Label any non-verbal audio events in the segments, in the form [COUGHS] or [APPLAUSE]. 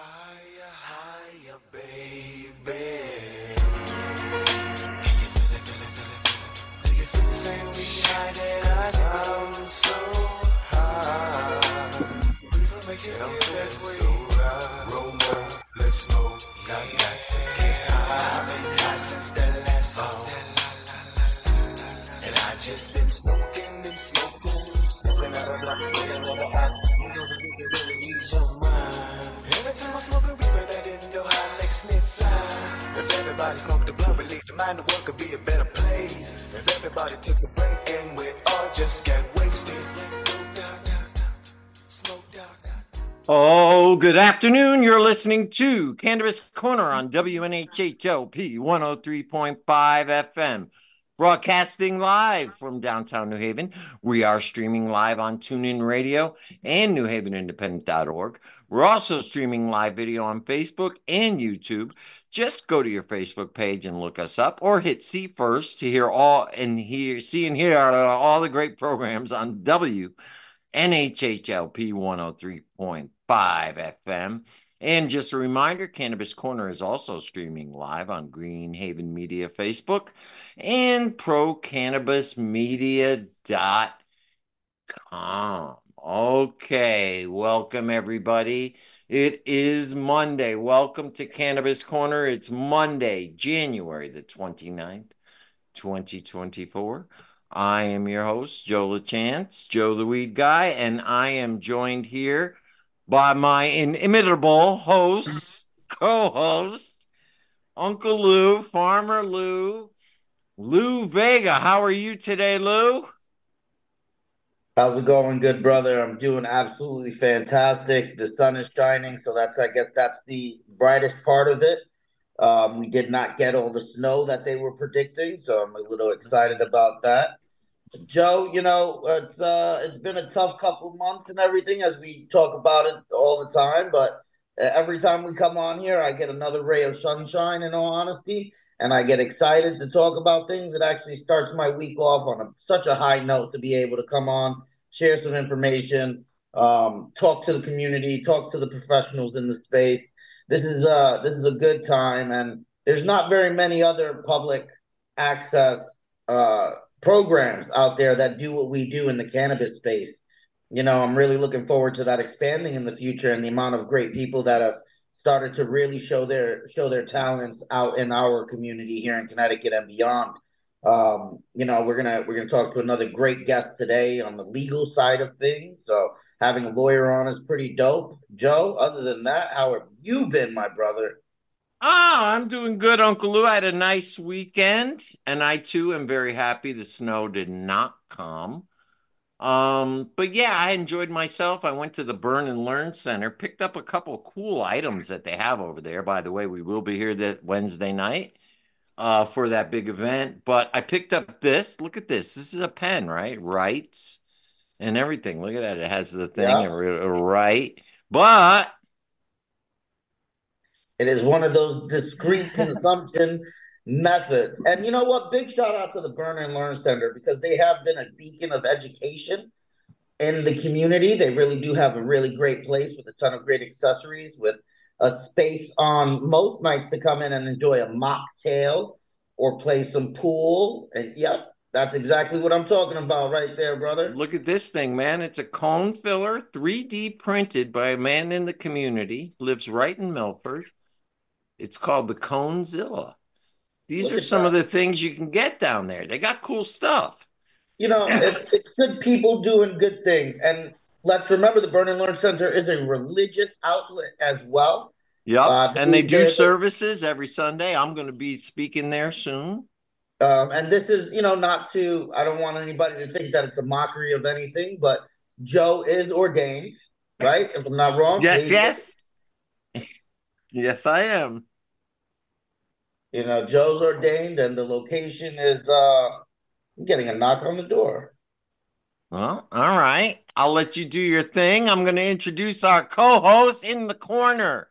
Higher, higher, baby. Can you feel it? Do you feel the same I am so high? Way. Roll more, let's smoke. I've been high since the last song. And I just been smoking and smoking, smoking out of block, smoking out of Every time I smoke a reaper, that indoor high makes me fly. If everybody smoked the blunt, relieve the mind, the world could be a better place. If everybody took a break and we all just got wasted. Oh, good afternoon. You're listening to Cannabis Corner on WNHHLP 103.5 FM. Broadcasting live from downtown New Haven. We are streaming live on TuneIn Radio and NewHavenIndependent.org. We're also streaming live video on Facebook and YouTube. Just go to your Facebook page and look us up, or hit see first to hear all and hear, see and hear all the great programs on W. NHHLP 103.5 FM. And just a reminder Cannabis Corner is also streaming live on Greenhaven Media Facebook and procannabismedia.com. Okay, welcome everybody. It is Monday. Welcome to Cannabis Corner. It's Monday, January the 29th, 2024. I am your host, Joe LaChance, Joe the Weed Guy, and I am joined here by my inimitable host, co-host, Uncle Lou, Farmer Lou, Lou Vega. How are you today, Lou? How's it going, good brother? I'm doing absolutely fantastic. The sun is shining, so that's I guess that's the brightest part of it. Um, we did not get all the snow that they were predicting, so I'm a little excited about that. Joe, you know, it's uh, it's been a tough couple months and everything as we talk about it all the time. But uh, every time we come on here, I get another ray of sunshine. In all honesty, and I get excited to talk about things. It actually starts my week off on a, such a high note to be able to come on, share some information, um, talk to the community, talk to the professionals in the space. This is uh this is a good time, and there's not very many other public access uh programs out there that do what we do in the cannabis space. You know, I'm really looking forward to that expanding in the future and the amount of great people that have started to really show their show their talents out in our community here in Connecticut and beyond. Um, you know, we're gonna we're gonna talk to another great guest today on the legal side of things. So having a lawyer on is pretty dope. Joe, other than that, how have you been, my brother? Ah, I'm doing good, Uncle Lou. I had a nice weekend, and I too am very happy the snow did not come. Um, but yeah, I enjoyed myself. I went to the Burn and Learn Center, picked up a couple cool items that they have over there. By the way, we will be here that Wednesday night uh for that big event. But I picked up this. Look at this. This is a pen, right? Rights and everything. Look at that. It has the thing Yeah. and right. But It is one of those discrete [LAUGHS] consumption methods. And you know what? Big shout out to the Burn and Learn Center because they have been a beacon of education in the community. They really do have a really great place with a ton of great accessories, with a space on most nights to come in and enjoy a mocktail or play some pool. And yep, that's exactly what I'm talking about right there, brother. Look at this thing, man. It's a cone filler, 3D printed by a man in the community, lives right in Milford. It's called the Conezilla. These Look are some of the things you can get down there. They got cool stuff. You know, [LAUGHS] it's, it's good people doing good things. And let's remember the Burn and Learn Center is a religious outlet as well. Yep. Uh, and they do services every Sunday. I'm going to be speaking there soon. Um, and this is, you know, not to, I don't want anybody to think that it's a mockery of anything, but Joe is ordained, right? If I'm not wrong. Yes, yes. [LAUGHS] yes, I am. You know, Joe's ordained and the location is, uh, I'm getting a knock on the door. Well, all right. I'll let you do your thing. I'm going to introduce our co-host in the corner,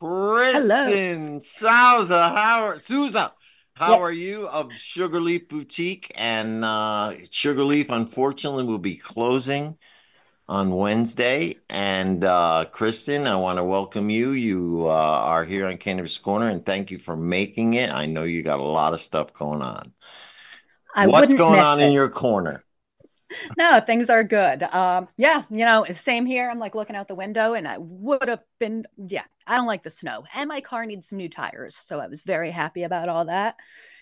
Kristen Souza. How are, Souza? How Yeah. are you of Sugarleaf Boutique? And uh, Sugarleaf, unfortunately, will be closing on Wednesday. And uh, Kristen, I want to welcome you. You uh, are here on Cannabis Corner, and thank you for making it. I know you got a lot of stuff going on. I What's going on it. in your corner? No, things are good. Um, yeah, you know, same here. I'm like looking out the window, and I would have been. Yeah, I don't like the snow, and my car needs some new tires, so I was very happy about all that.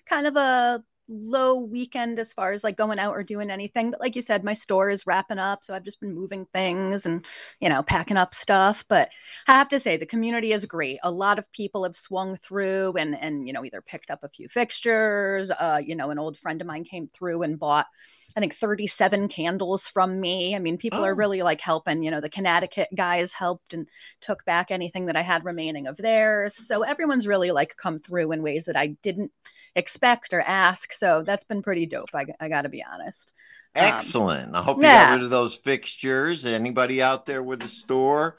Kind of a low weekend as far as like going out or doing anything, but like you said, my store is wrapping up, so I've just been moving things and you know packing up stuff. But I have to say, the community is great. A lot of people have swung through and and you know either picked up a few fixtures. Uh, you know, an old friend of mine came through and bought I think 37 candles from me. I mean, people Oh. are really like helping. You know, the Connecticut guys helped and took back anything that I had remaining of theirs. So everyone's really like come through in ways that I didn't expect or ask. So that's been pretty dope. I, I got to be honest. Um, Excellent. I hope you yeah. got rid of those fixtures. Anybody out there with a store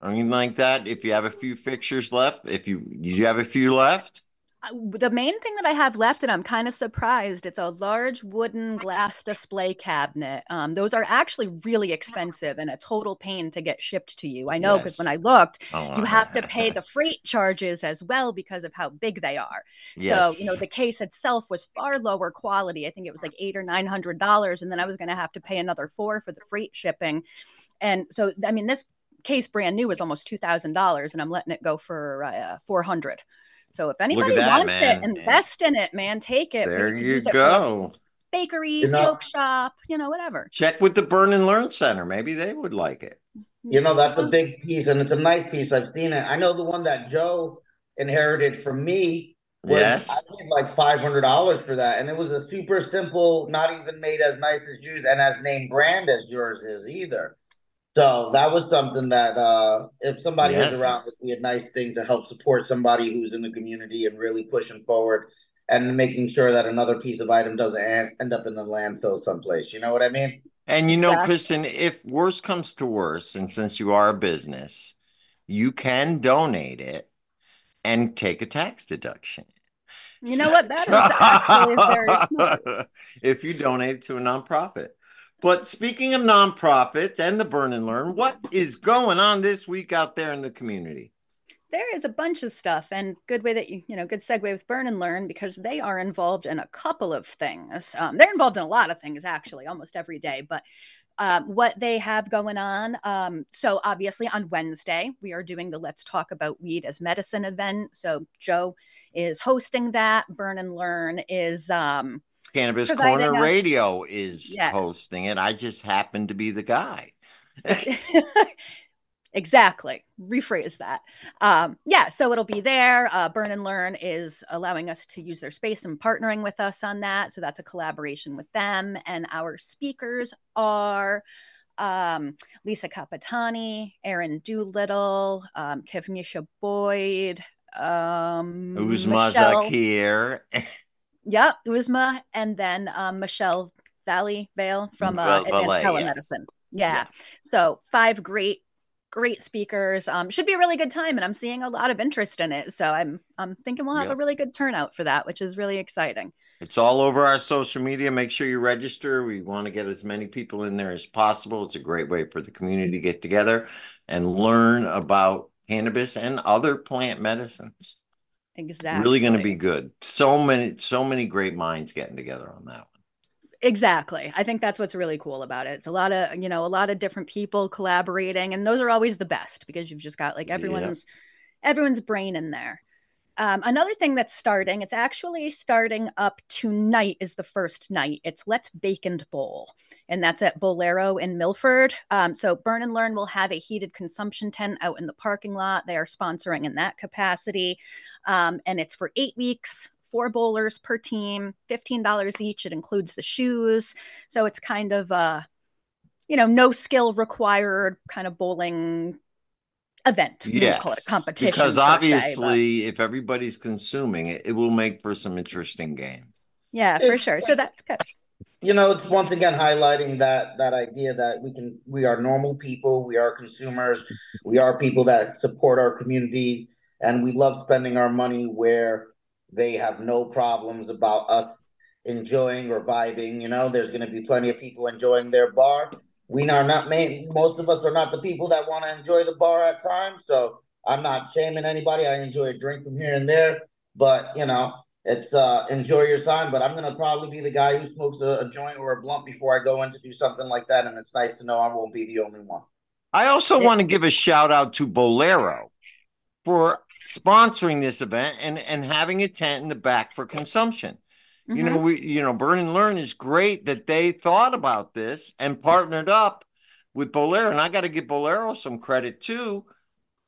or anything like that? If you have a few fixtures left, if you did you have a few left? The main thing that I have left, and I'm kind of surprised, it's a large wooden glass display cabinet. Um, those are actually really expensive and a total pain to get shipped to you. I know because Yes. when I looked, Oh, you have to pay the freight charges as well because of how big they are. yes. So, you know, the case itself was far lower quality. I think it was like eight or nine hundred dollars, and then I was going to have to pay another four for the freight shipping. And so, I mean, this case brand new was almost two thousand dollars, and I'm letting it go for uh, four hundred. So if anybody that, wants man. it, invest in it, man. Take it. there We you use it for go. Bakery, You know- smoke shop, you know, whatever. Check with the Burn and Learn Center. Maybe they would like it. Mm-hmm. You know, that's a big piece, and it's a nice piece. I've seen it. I know the one that Joe inherited from me was Yes. I paid like five hundred dollars for that, and it was a super simple, not even made as nice as yours and as name brand as yours is either. So that was something that uh if somebody Yes. was around, it'd be a nice thing to help support somebody who's in the community and really pushing forward and making sure that another piece of item doesn't end, end up in the landfill someplace. You know what I mean? And you know, Exactly. Kristen, if worse comes to worse, and since you are a business, you can donate it and take a tax deduction. You know what? That is [LAUGHS] actually very smart. [LAUGHS] if you donate to a nonprofit. But speaking of nonprofits and the Burn and Learn, what is going on this week out there in the community? there is a bunch of stuff and good way that you you know good segue with burn and learn because they are involved in a couple of things. Um, they're involved in a lot of things actually almost every day but um, what they have going on um, so obviously on wednesday we are doing the let's talk about weed as medicine event. So joe is hosting that. Burn and learn is um, Cannabis Corner us- Radio is Yes. hosting it. I just happen to be the guy. [LAUGHS] exactly rephrase that um yeah so it'll be there uh burn and learn is allowing us to use their space and partnering with us on that so that's a collaboration with them and our speakers are um lisa capitani erin doolittle um kevnisha boyd um Uzma Michelle- Zakir. [LAUGHS] Yep, Uzma, and then um, Michelle Valley Vale from uh, Val- Advanced Valet, Telemedicine. Yeah. Yeah. So five great, great speakers. Um, should be a really good time, and I'm seeing a lot of interest in it. So I'm I'm thinking we'll have Yeah. a really good turnout for that, which is really exciting. It's all over our social media. Make sure you register. We want to get as many people in there as possible. It's a great way for the community to get together and learn about cannabis and other plant medicines. Exactly. Really going to be good. So many, so many great minds getting together on that one. Exactly. I think that's what's really cool about it. It's a lot of, you know, a lot of different people collaborating and those are always the best because you've just got like Yeah. everyone's everyone's brain in there. Um, another thing that's starting, it's actually starting up tonight is the first night. It's Let's Bake and Bowl. And that's at Bolero in Milford. Um, so Burn and Learn will have a heated consumption tent out in the parking lot. They are sponsoring in that capacity. Um, and it's for eight weeks, four bowlers per team, $15 each. It includes the shoes. So it's kind of a, you know, no skill required kind of bowling event. We won't call it a competition. because per se, but- obviously, if everybody's consuming it, it will make for some interesting games. yeah, for sure. So that's good. you know it's once again highlighting that that idea that we can we are normal people we are consumers we are people that support our communities and we love spending our money where they have no problems about us enjoying or vibing you know there's going to be plenty of people enjoying their bar we are not main. Most of us are not the people that want to enjoy the bar at times. So I'm not shaming anybody. I enjoy a drink from here and there, but you know, it's uh enjoy your time. But I'm gonna probably be the guy who smokes a, a joint or a blunt before I go in to do something like that, and it's nice to know I won't be the only one. I also want to give a shout out to Bolero for sponsoring this event and and having a tent in the back for consumption. Mm-hmm. You know, we you know, Burn and Learn is great that they thought about this and partnered up with Bolero. And I got to give Bolero some credit too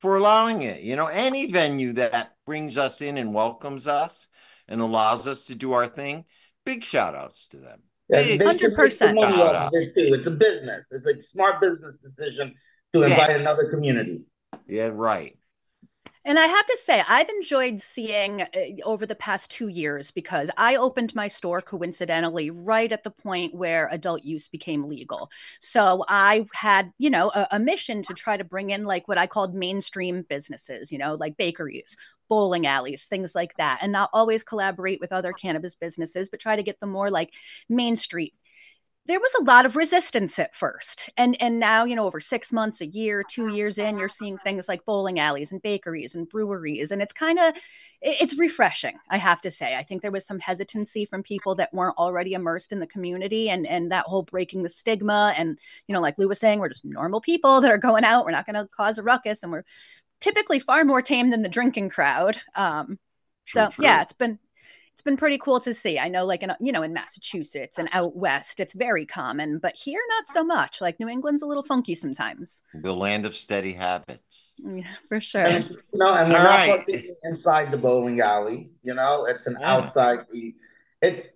for allowing it. You know, any venue that brings us in and welcomes us and allows us to do our thing, big shout outs to them. Hundred percent. It's a business. It's a smart business decision to invite yes. another community. Yeah, right. And I have to say, I've enjoyed seeing uh, over the past two years because I opened my store coincidentally right at the point where adult use became legal. So I had, you know, a, a mission to try to bring in like what I called mainstream businesses, you know, like bakeries, bowling alleys, things like that, and not always collaborate with other cannabis businesses, but try to get them more like Main Street there was a lot of resistance at first and and now you know over six months a year two years in you're seeing things like bowling alleys and bakeries and breweries and it's kind of it's refreshing i have to say i think there was some hesitancy from people that weren't already immersed in the community and and that whole breaking the stigma and you know like lou was saying we're just normal people that are going out we're not going to cause a ruckus and we're typically far more tame than the drinking crowd um so true, true. yeah it's been it's been pretty cool to see. I know, like in you know, in Massachusetts and out west, it's very common, but here not so much. Like New England's a little funky sometimes. The land of steady habits. Yeah, for sure. And, you know, and we're All not right. inside the bowling alley. You know, it's an yeah. outside. It's.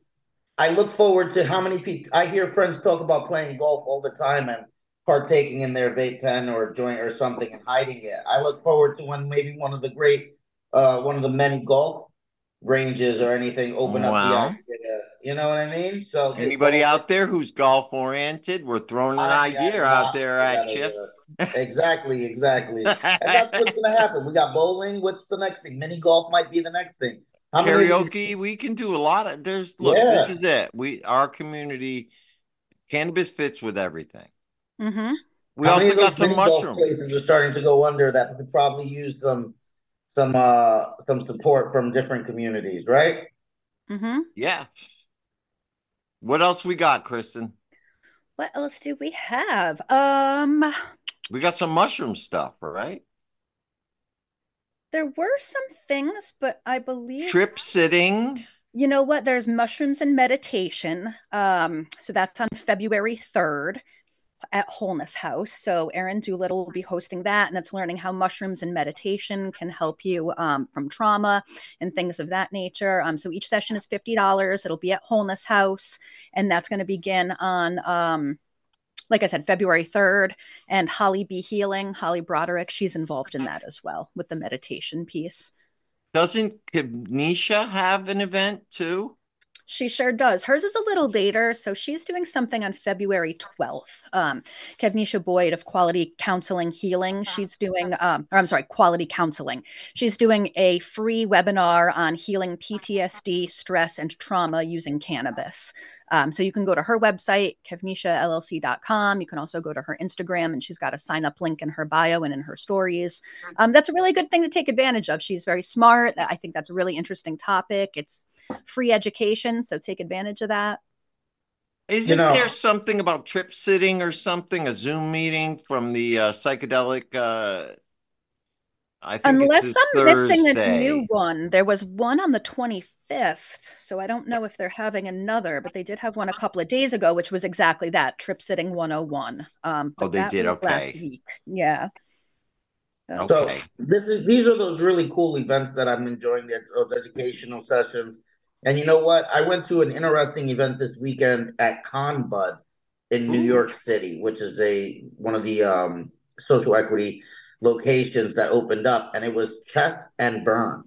I look forward to how many people I hear friends talk about playing golf all the time and partaking in their vape pen or joint or something and hiding it. I look forward to when maybe one of the great, uh, one of the many golf ranges or anything open wow. up the idea. You know what I mean? So anybody out there who's golf oriented, we're throwing an idea out there at you. exactly, exactly. [LAUGHS] and that's what's gonna happen. We got bowling. What's the next thing? Mini golf might be the next thing. How Karaoke, we can do a lot of there's look, yeah. this is it. We our community cannabis fits with everything. Mm-hmm. We How also got some mushrooms. Places are starting to go under that we could probably use some some uh some support from different communities, right? Mm-hmm. Yeah. What else we got, Kristen? What else do we have? Um we got some mushroom stuff, right? There were some things, but I believe trip sitting. You know what? There's mushrooms and meditation. Um, so that's on February 3rd at Wholeness House. So Erin Doolittle will be hosting that, and it's learning how mushrooms and meditation can help you um, from trauma and things of that nature. Um, so each session is fifty dollars. It'll be at Wholeness House, and that's going to begin on. Um, like I said, February 3rd, and Holly Be Healing, Holly Broderick, she's involved in that as well with the meditation piece. Doesn't Kevnisha have an event too? She sure does. Hers is a little later, so she's doing something on February 12th. Um, Kevnisha Boyd of Quality Counseling Healing. She's doing, um, or I'm sorry, Quality Counseling. She's doing a free webinar on healing PTSD, stress, and trauma using cannabis. Um, so you can go to her website, kevnishallc.com. You can also go to her Instagram, and she's got a sign up link in her bio and in her stories. Um, that's a really good thing to take advantage of. She's very smart. I think that's a really interesting topic. It's free education, so take advantage of that. Isn't you know, there something about trip sitting or something? A Zoom meeting from the uh, psychedelic. Uh, I think unless I'm Thursday. missing a new one, there was one on the 25th, so I don't know if they're having another, but they did have one a couple of days ago, which was exactly that trip sitting 101. Um, oh, they did. Okay. Last week. Yeah. So, okay. this is these are those really cool events that I'm enjoying. Those educational sessions and you know what? I went to an interesting event this weekend at ConBud in New Ooh. York City, which is a one of the um, social equity locations that opened up, and it was chess and burn.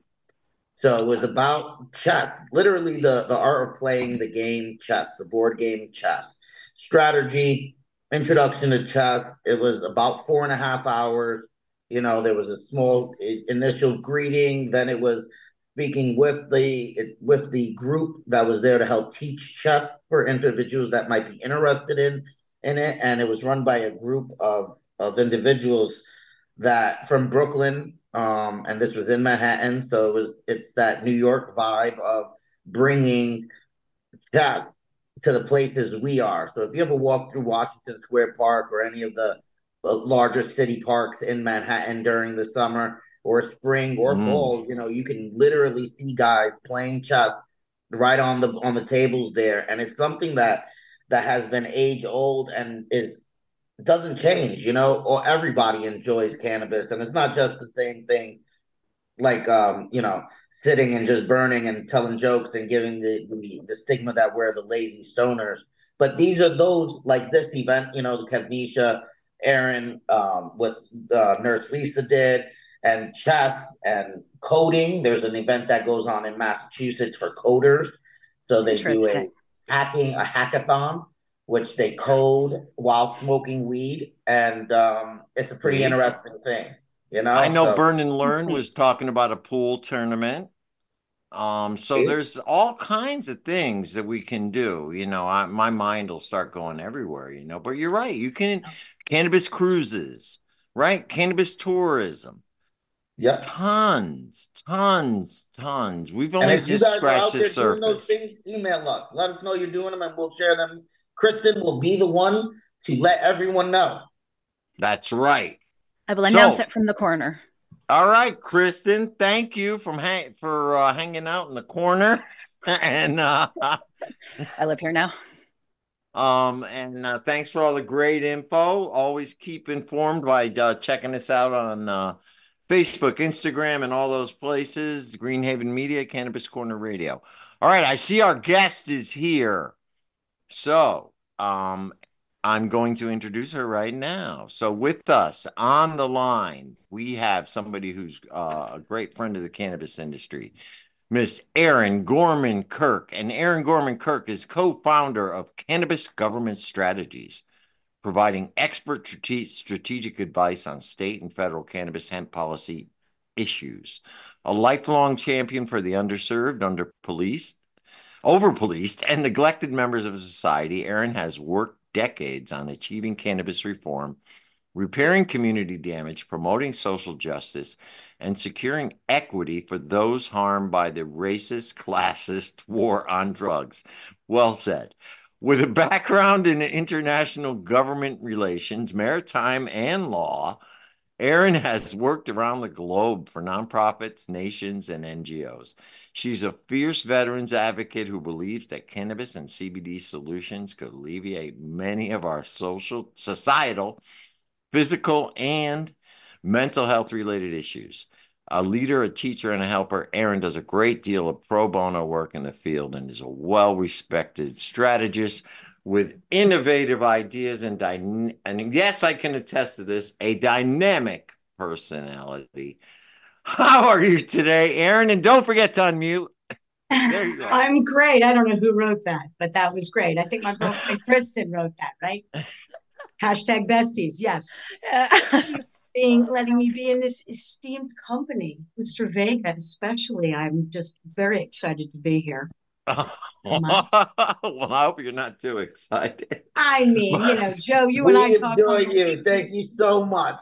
So it was about chess, literally the the art of playing the game chess, the board game chess, strategy, introduction to chess. It was about four and a half hours. You know, there was a small initial greeting, then it was speaking with the with the group that was there to help teach chess for individuals that might be interested in in it, and it was run by a group of of individuals that from Brooklyn, um, and this was in Manhattan, so it was it's that New York vibe of bringing chess to the places we are. So if you ever walk through Washington Square Park or any of the larger city parks in Manhattan during the summer or spring or Mm. fall, you know, you can literally see guys playing chess right on the on the tables there, and it's something that that has been age old and is doesn't change, you know, or everybody enjoys cannabis, and it's not just the same thing like um, you know, sitting and just burning and telling jokes and giving the, the the stigma that we're the lazy stoners. But these are those like this event, you know, Kevnisha, Erin, um, what uh, Nurse Lisa did, and chess and coding. There's an event that goes on in Massachusetts for coders. So they do a hacking a hackathon, which they code while smoking weed, and um, it's a pretty Sweet. interesting thing. You know, I know So- Burn and Learn was talking about a pool tournament. Um, so Yeah. there's all kinds of things that we can do. You know, I, my mind will start going everywhere, you know, but you're right. You can cannabis cruises, right? Cannabis tourism. Yeah, Tons, tons, tons. We've And only you just guys are scratched out the there doing those surface. things, email us. Let us know you're doing them, and we'll share them. Kristen will be the one to let everyone know. That's right. I will announce So- it from the corner. All right, Kristen, thank you from hang for uh, hanging out in the corner. [LAUGHS] and uh I live here now. Um, and uh, thanks for all the great info. Always keep informed by uh, checking us out on uh, Facebook, Instagram, and all those places. Greenhaven Media, Cannabis Corner Radio. All right, I see our guest is here. So, um, I'm going to introduce her right now. So, with us on the line, we have somebody who's uh, a great friend of the cannabis industry. Miss Erin Gorman Kirk. And Erin Gorman Kirk is co founder of Cannabis Government Strategies, providing expert strategic advice on state and federal cannabis hemp policy issues. A lifelong champion for the underserved, under policed, over policed, and neglected members of society, Erin has worked decades on achieving cannabis reform, repairing community damage, promoting social justice, and securing equity for those harmed by the racist, classist war on drugs. Well said. With a background in international government relations, maritime, and law, Erin has worked around the globe for nonprofits, nations, and NGOs. She's a fierce veterans advocate who believes that cannabis and CBD solutions could alleviate many of our social, societal, physical, and mental health related issues. A leader, a teacher, and a helper, Erin does a great deal of pro bono work in the field and is a well respected strategist with innovative ideas and, dyna- and yes, I can attest to this, a dynamic personality. How are you today, Erin? And don't forget to unmute. There you go. I'm great. I don't know who wrote that, but that was great. I think my girlfriend Kristen wrote that, right? [LAUGHS] Hashtag besties. Yes. [LAUGHS] Being letting me be in this esteemed company, Mr. Vega, especially. I'm just very excited to be here. [LAUGHS] well, I hope you're not too excited. I mean, you know, Joe, you we and I talk enjoy you. Thank you so much.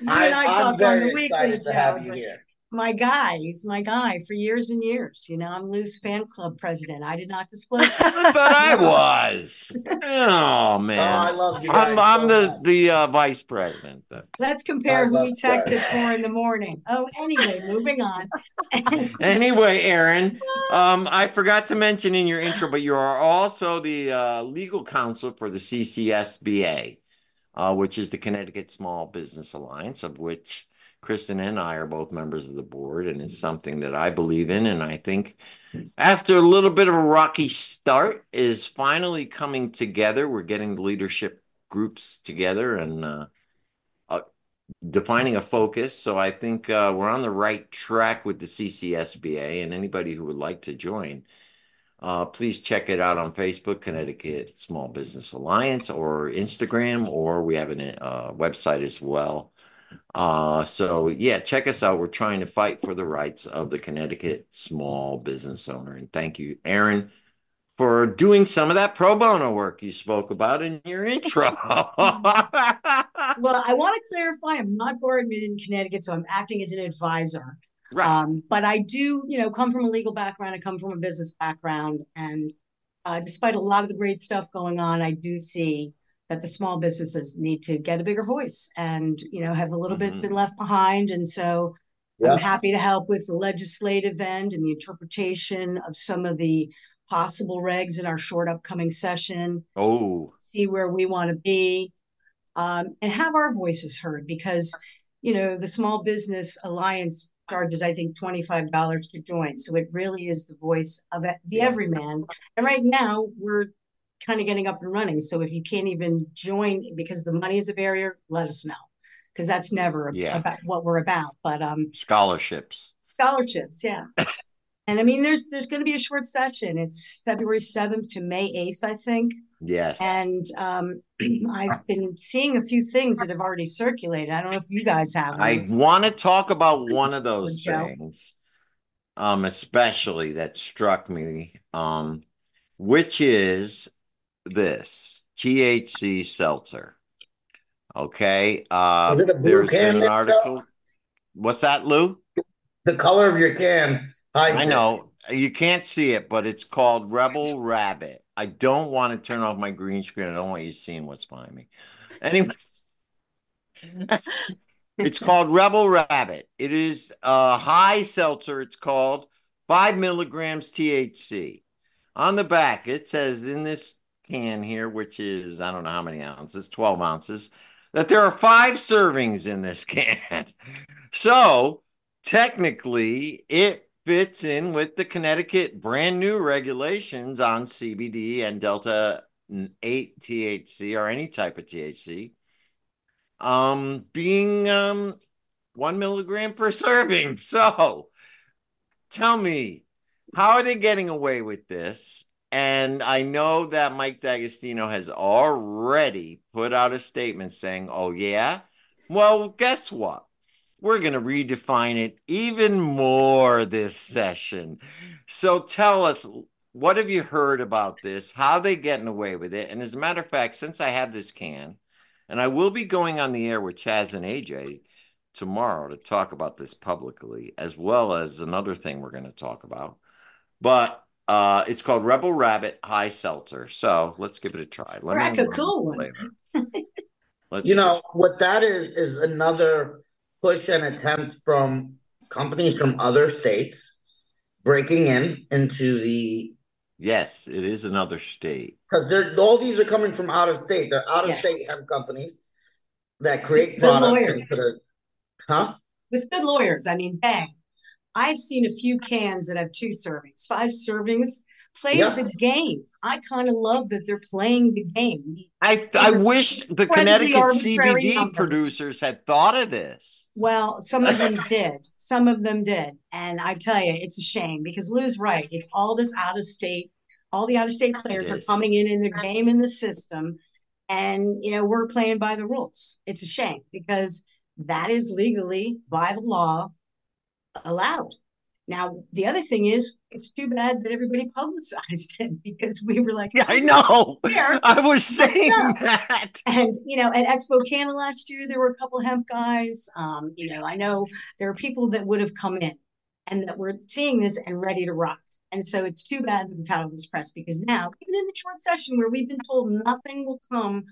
You and I I'm talk on very the weekly, excited to Joe. have you here. My guy, he's my guy for years and years. You know, I'm Lou's fan club president. I did not disclose [LAUGHS] but I [LAUGHS] was. Oh Oh, I love you. I'm I'm so the much. the uh, vice president. Let's compare I who love he texted that. for in the morning. Oh, anyway, moving on. [LAUGHS] Anyway, Erin, um, I forgot to mention in your intro, but you are also the uh, legal counsel for the CCSBA, uh, which is the Connecticut Small Business Alliance, of which Kristen and I are both members of the board, and it's something that I believe in, and I think after a little bit of a rocky start is finally coming together. We're getting the leadership groups together and uh, uh, defining a focus. So I think uh, we're on the right track with the CCSBA, and anybody who would like to join, uh, please check it out on Facebook, Connecticut Small Business Alliance, or Instagram, or we have a uh, website as well. Uh, so yeah, check us out. We're trying to fight for the rights of the Connecticut small business owner. And thank you, Erin, for doing some of that pro bono work you spoke about in your intro. [LAUGHS] [LAUGHS] well, I want to clarify I'm not bar admitted in Connecticut, so I'm acting as an advisor. Right. Um, but I do, you know, come from a legal background. I come from a business background, and uh, despite a lot of the great stuff going on, I do see that the small businesses need to get a bigger voice, and you know, have a little Mhm. bit been left behind. And so, Yeah. I'm happy to help with the legislative end and the interpretation of some of the possible regs in our short upcoming session oh, see where we want to be, um, and have our voices heard because, you know, the Small Business Alliance charges, I think, $25 to join. So it really is the voice of the everyman. And right now, we're kind of getting up and running. So if you can't even join because the money is a barrier, let us know because that's never Yeah. about what we're about. But um, scholarships. scholarships, yeah. [LAUGHS] And I mean, there's there's going to be a short session. It's February 7th to May 8th, I think. Yes. And um, [CLEARS THROAT] I've been seeing a few things that have already circulated. I don't know if you guys have. I want to talk about one of those things, um, especially that struck me, um, which is this THC seltzer. Okay. Uh, Is it a blue there's can been an there, Joe? article. What's that, Lou? The color of your can. Hides I know you can't see it, but it's called Rebel Rabbit. I don't want to turn off my green screen. I don't want you seeing what's behind me. Anyway, [LAUGHS] it's called Rebel Rabbit. It is a high seltzer. It's called five milligrams THC. On the back, it says in this can here, which is I don't know how many ounces, 12 ounces, that there are five servings in this [LAUGHS] can. So technically, it fits in with the Connecticut brand new regulations on CBD and Delta 8 THC or any type of THC um being um one milligram per [LAUGHS] serving. So tell me, how are they getting away with this? And I know that Mike D'Agostino has already put out a statement saying, oh, yeah. Well, guess what? We're going to redefine it even more this session. So tell us, what have you heard about this? How they getting away with it? And as a matter of fact, since I have this can, and I will be going on the air with Chaz and AJ tomorrow to talk about this publicly, as well as another thing we're going to talk about. But uh, it's called Rebel Rabbit High Seltzer. So let's give it a try. Let Crack me a cool one. flavor. [LAUGHS] Let's You know what that is is another push and attempt from companies from other states breaking in into the yes, it is another state. because they're all these are coming from out of state. They're out of Yeah. state hemp companies that create The products lawyers. into the huh? With good lawyers, I mean, bang. I've seen a few cans that have two servings, five servings. Play Yeah. the game. I kind of love that they're playing the game. I I wish the Connecticut CBD numbers. producers had thought of this. Well, some of them [LAUGHS] did. Some of them did. And I tell you, it's a shame because Lou's right. It's all this out of state, all the out of state players are coming in in the game in the system. And, you know, we're playing by the rules. It's a shame because that is legally by the law allowed. Now, the other thing is, it's too bad that everybody publicized it because we were like, Yeah, I know. Here. I was saying that. and you know, at Expo Canada last year, there were a couple hemp guys. Um, you know, I know there are people that would have come in and that were seeing this and ready to rock. And so it's too bad that we've had all this press because now, even in the short session where we've been told nothing will come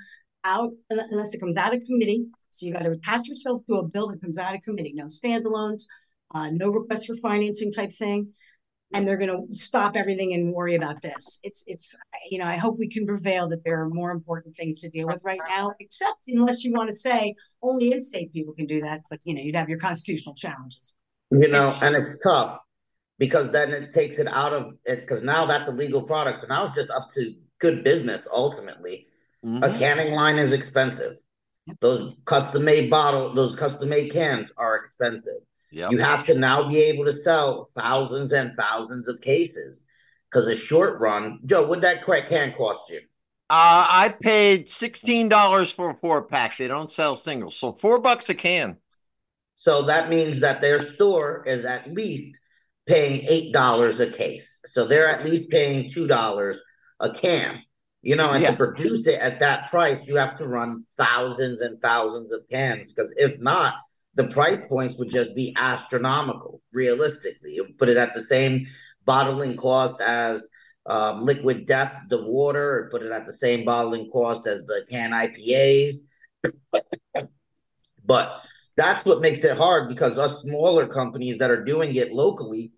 out unless it comes out of committee. So you got to attach yourself to a bill that comes out of committee, no standalones, uh, no request for financing type thing. And they're going to stop everything and worry about this. It's, it's, you know, I hope we can prevail that there are more important things to deal with right now, except unless you want to say only in-state people can do that. But, you know, you'd have your constitutional challenges. You know, It's- and it's tough because then it takes it out of it because now that's a legal product. So now it's just up to good business ultimately. A Mhm. canning line is expensive. Those custom made bottle, those custom made cans are expensive. Yep. You have to now be able to sell thousands and thousands of cases. Because a short run, Joe, would that crack can cost you? Uh, I paid sixteen dollars for a four pack. They don't sell singles, so four bucks a can. So that means that their store is at least paying eight dollars a case. So they're at least paying two dollars a can. You know, and Yeah. to produce it at that price, you have to run thousands and thousands of cans because if not, the price points would just be astronomical. Realistically, put it at the same bottling cost as um, Liquid Death, the water, or put it at the same bottling cost as the can IPAs. [COUGHS] but that's what makes it hard because us smaller companies that are doing it locally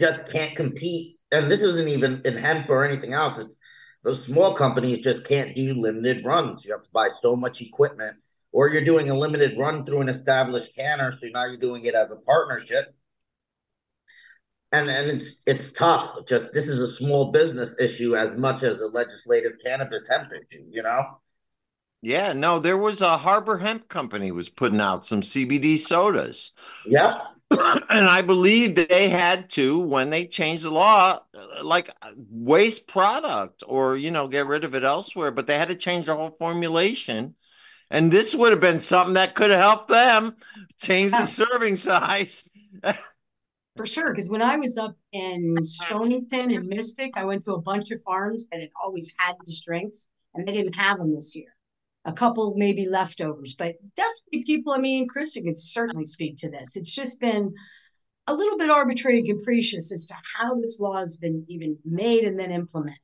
just can't compete. And this isn't even in hemp or anything else. It's those small companies just can't do limited runs. You have to buy so much equipment, or you're doing a limited run through an established canner. So now you're doing it as a partnership. And and it's it's tough. Just this is a small business issue as much as a legislative cannabis hemp issue, you know? Yeah, no, there was a Harbor Hemp Company was putting out some CBD sodas. Yep. [CLEARS THROAT] and I believe that they had to, when they changed the law, like waste product or, you know, get rid of it elsewhere, but they had to change the whole formulation. And this would have been something that could have helped them change the serving size. [LAUGHS] For sure, because when I was up in Stonington and Mystic, I went to a bunch of farms that had always had these drinks, and they didn't have them this year. A couple maybe leftovers, but definitely people. I mean, Chris could certainly speak to this. It's just been a little bit arbitrary and capricious as to how this law has been even made and then implemented.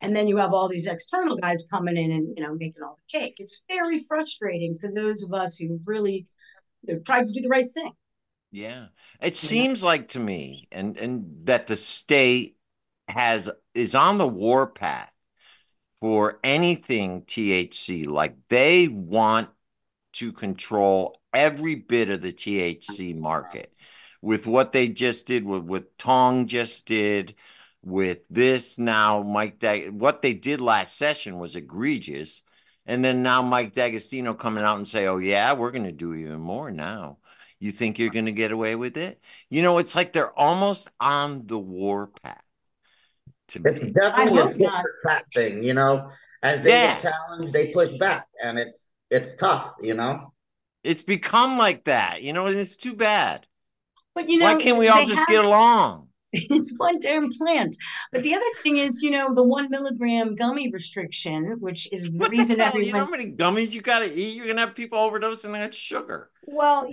And then you have all these external guys coming in and you know making all the cake. It's very frustrating for those of us who really you know, tried to do the right thing. Yeah. It seems like to me and and that the state has is on the warpath for anything THC. Like they want to control every bit of the THC market with what they just did with what Tong just did with this now Mike Dag what they did last session was egregious and then now Mike D'Agostino coming out and say oh yeah we're going to do even more now you think you're going to get away with it you know it's like they're almost on the war path to It's me definitely a hope tit not. for tat thing, you know. As they Yeah. get challenged, they push back, and it's it's tough, you know. it's become like that you know it's too bad But you know, why can't we all just have- get along it's one damn plant. But the other thing is, you know, the one milligram gummy restriction, which is the what reason hell? you know everyone. how many gummies you got to eat you're going to have people overdosing on that sugar Well,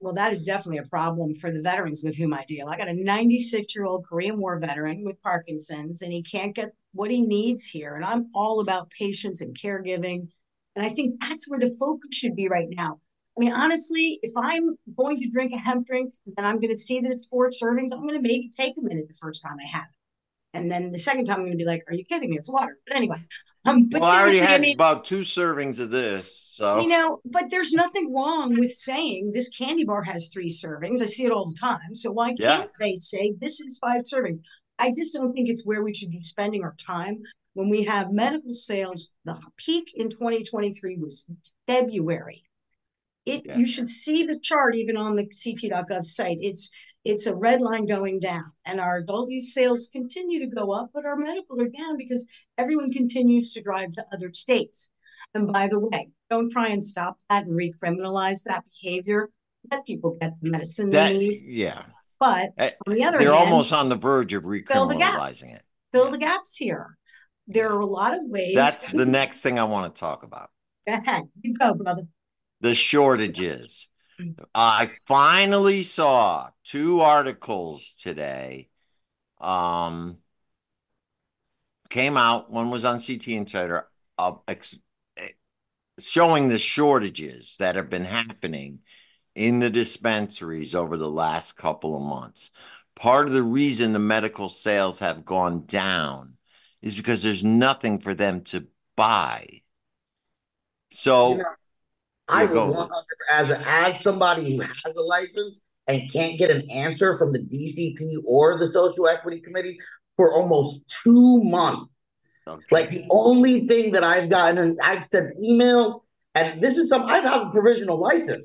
well, that is definitely a problem for the veterans with whom I deal. I got a 96 year old Korean War veteran with Parkinson's, and he can't get what he needs here. And I'm all about patience and caregiving. And I think that's where the focus should be right now. I mean, honestly, if I'm going to drink a hemp drink and I'm going to see that it's four servings, I'm going to maybe take a minute the first time I have it. And then the second time, I'm going to be like, are you kidding me? It's water. But anyway, um, but well i already seriously, I mean, about two servings of this so you know, but there's nothing wrong with saying this candy bar has three servings. I see it all the time. So why can't they say this is five servings? I just don't think it's where we should be spending our time when we have medical sales. The peak in 2023 was February. It Yeah. you should see the chart even on the ct.gov site. It's it's a red line going down, and our adult use sales continue to go up, but our medical are down because everyone continues to drive to other states. And by the way, don't try and stop that and recriminalize that behavior. Let people get the medicine that they need. yeah But Eh, on the other they're hand, almost on the verge of fill the gaps. recriminalizing it fill the gaps here. There are a lot of ways. that's the [LAUGHS] next thing i want to talk about Go ahead. You go, brother. The shortages. Mm. I finally saw two articles today. Um, came out. One was on CT Insider, of ex- eh, showing the shortages that have been happening in the dispensaries over the last couple of months. Part of the reason the medical sales have gone down is because there's nothing for them to buy. So. Know, I go. would 100 as a, as somebody who has a license and can't get an answer from the DCP or the Social Equity Committee for almost two months. Okay. Like the only thing that I've gotten, and I've sent emails, and this is some I have a provisional license,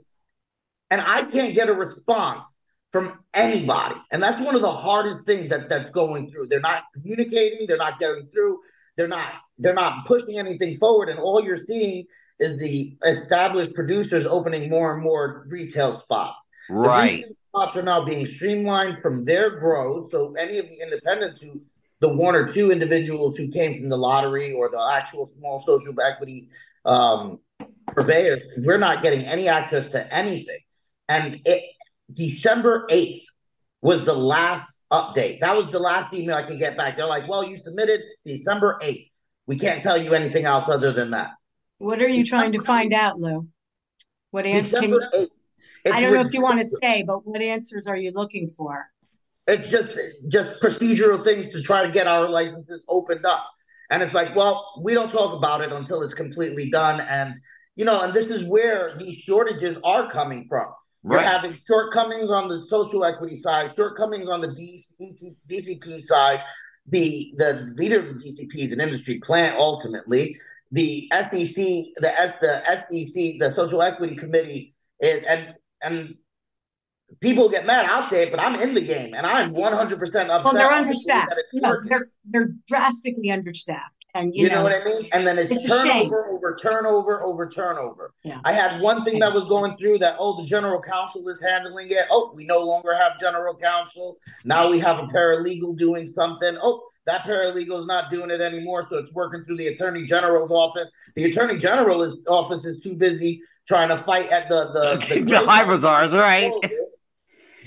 and I can't get a response from anybody. And that's one of the hardest things that that's going through. They're not communicating, they're not getting through, they're not they're not pushing anything forward, and all you're seeing is the established producers opening more and more retail spots. The Right. spots are now being streamlined from their growth. So any of the independents who the one or two individuals who came from the lottery or the actual small social equity um, purveyors, we're not getting any access to anything. And it, December 8th was the last update. That was the last email I could get back. They're like, well, you submitted December 8th. We can't tell you anything else other than that. What are you trying to find out, Lou? What answer can you, I don't know if you want to say, but what answers are you looking for? It's just just procedural things to try to get our licenses opened up. And it's like, well, we don't talk about it until it's completely done. And you know, and this is where these shortages are coming from. Right. You're having shortcomings on the social equity side, shortcomings on the DC, DCP side. The the leader of the DCP is an industry plant ultimately. The SEC, the S the SEC, the Social Equity Committee is and and people get mad. I'll say it, but I'm in the game and I'm 100 percent upset. Well, they're understaffed. No, they're they're drastically understaffed. And you, you know, know, what I mean? And then it's, it's turnover over turnover over turnover. Yeah. I had one thing that was going through that, oh, the general counsel is handling it. Oh, we no longer have general counsel. Now we have a paralegal doing something. Oh, that paralegal is not doing it anymore. So it's working through the attorney general's office. The attorney general's office is too busy trying to fight at the the, [LAUGHS] the, the high bazaars, right? Oh,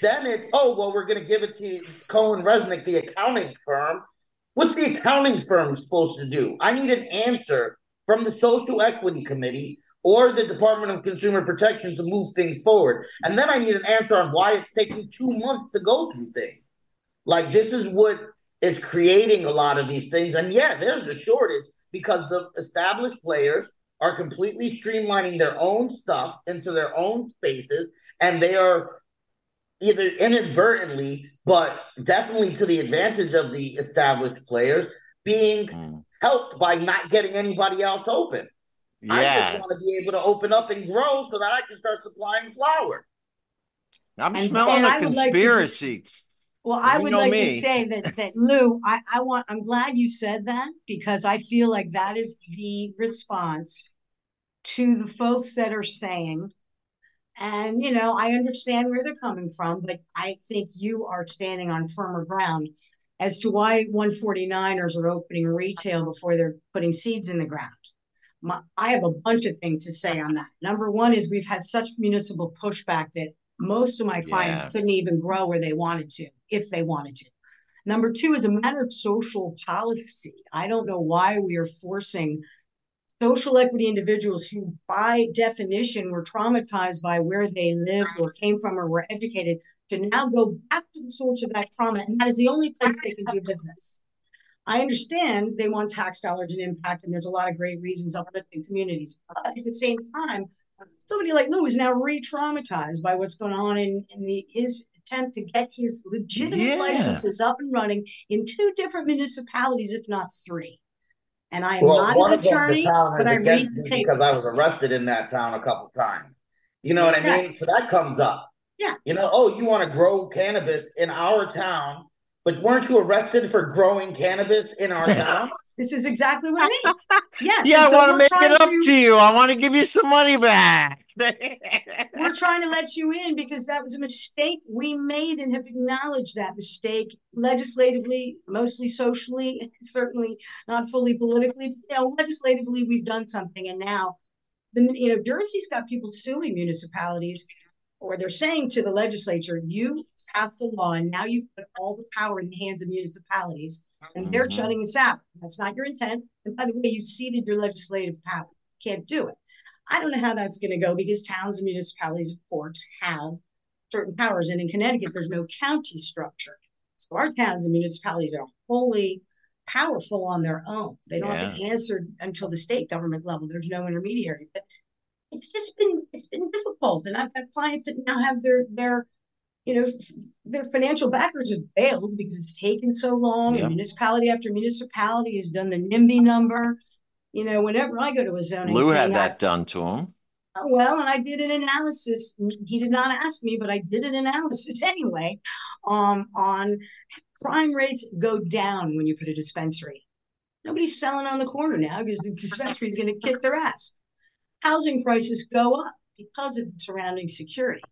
then it's oh well, we're going to give it to CohnReznick, the accounting firm, What's the accounting firm supposed to do? I need an answer from the Social Equity Committee or the Department of Consumer Protection to move things forward. And then I need an answer on why it's taking two months to go through things. Like this is what is creating a lot of these things. And yeah, there's a shortage because the established players are completely streamlining their own stuff into their own spaces and they are either inadvertently but definitely to the advantage of the established players being mm. helped by not getting anybody else open. Yeah. I just want to be able to open up and grow so that I can start supplying flour. I'm and, smelling and a conspiracy. Like just, well, I you would like me. to say that [LAUGHS] that Lou, I, I want I'm glad you said that because I feel like that is the response to the folks that are saying and, you know, I understand where they're coming from, but I think you are standing on firmer ground as to why 149ers are opening retail before they're putting seeds in the ground. My, I have a bunch of things to say on that. Number one is we've had such municipal pushback that most of my clients yeah. couldn't even grow where they wanted to, if they wanted to. Number two is a matter of social policy. I don't know why we are forcing social equity individuals who, by definition, were traumatized by where they lived or came from or were educated to now go back to the source of that trauma. And that is the only place they can do business. I understand they want tax dollars and impact, and there's a lot of great reasons uplifting communities. But at the same time, somebody like Lou is now re-traumatized by what's going on in, in the, his attempt to get his legitimate yeah. licenses up and running in two different municipalities, if not three. And I am well, not an attorney, but I read the because I was arrested in that town a couple times. You know what I mean? So that comes up. Yeah. You know, oh, you want to grow cannabis in our town, but weren't you arrested for growing cannabis in our [LAUGHS] town? This is exactly what I mean. [LAUGHS] Yes. yeah, I want to make it up to, to you. I want to give you some money back. [LAUGHS] we're trying to let you in because that was a mistake we made and have acknowledged that mistake legislatively, mostly socially, [LAUGHS] certainly not fully politically. You know, legislatively, we've done something, and now, the you know, Jersey's got people suing municipalities or they're saying to the legislature, you passed a law and now you've put all the power in the hands of municipalities and they're mm-hmm. shutting us out. That's not your intent. And by the way, you've ceded your legislative power. Can't do it. I don't know how that's going to go because towns and municipalities, of course, have certain powers. And in Connecticut, there's no county structure. So our towns and municipalities are wholly powerful on their own. They don't yeah. have to answer until the state government level. There's no intermediary. But it's just been it's been difficult. And I've got clients that now have their their you know their financial backers have failed because it's taken so long. And municipality after municipality has done the NIMBY number. You know, whenever I go to a zoning, Lou had that I, done to him. Well, and I did an analysis. He did not ask me, but I did an analysis [LAUGHS] anyway um, on crime rates go down when you put a dispensary. Nobody's selling on the corner now because the dispensary is going to kick their ass housing prices go up because of the surrounding security.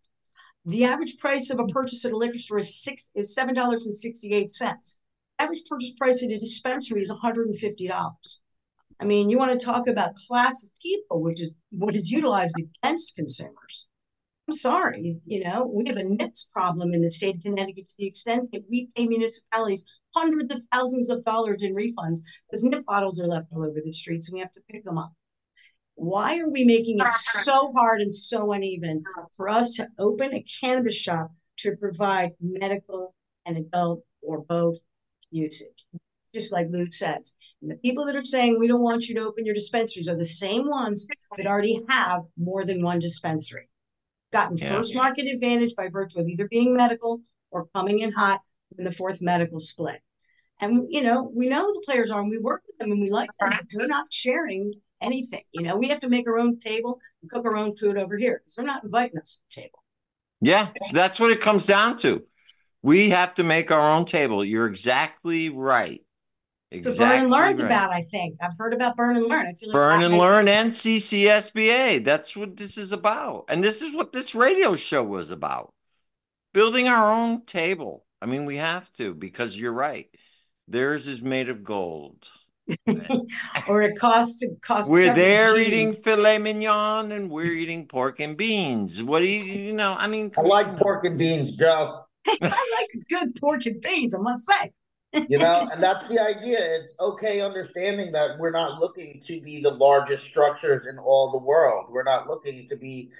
The average price of a purchase at a liquor store is six is seven dollars and sixty eight cents. average purchase price at a dispensary is $150. I mean, you want to talk about class of people, which is what is utilized against consumers. I'm sorry, you know, we have a NIPS problem in the state of Connecticut to the extent that we pay municipalities hundreds of thousands of dollars in refunds because nip bottles are left all over the streets and we have to pick them up. Why are we making it so hard and so uneven for us to open a cannabis shop to provide medical and adult or both usage? Just like Lou says. And the people that are saying we don't want you to open your dispensaries are the same ones that already have more than one dispensary. Gotten yeah. first market advantage by virtue of either being medical or coming in hot in the fourth medical split. And you know, we know the players are and we work with them and we like them, but they're not sharing anything. You know, we have to make our own table and cook our own food over here because they're not inviting us to the table. Yeah, that's what it comes down to. We have to make our own table. You're exactly right. Exactly so Burn and Learn's right. about, I think. I've heard about Burn and Learn. I feel like Burn and Learn and CCSBA. That's what this is about. And this is what this radio show was about. Building our own table. I mean, we have to because you're right. Theirs is made of gold. Or it costs it costs. We're there G's. eating filet mignon, and we're eating pork and beans. What do you, you know? I mean, I like pork and beans, Joe. [LAUGHS] I like good pork and beans. I must say. you know, [LAUGHS] and that's the idea. It's okay understanding that we're not looking to be the largest structures in all the world. We're not looking to be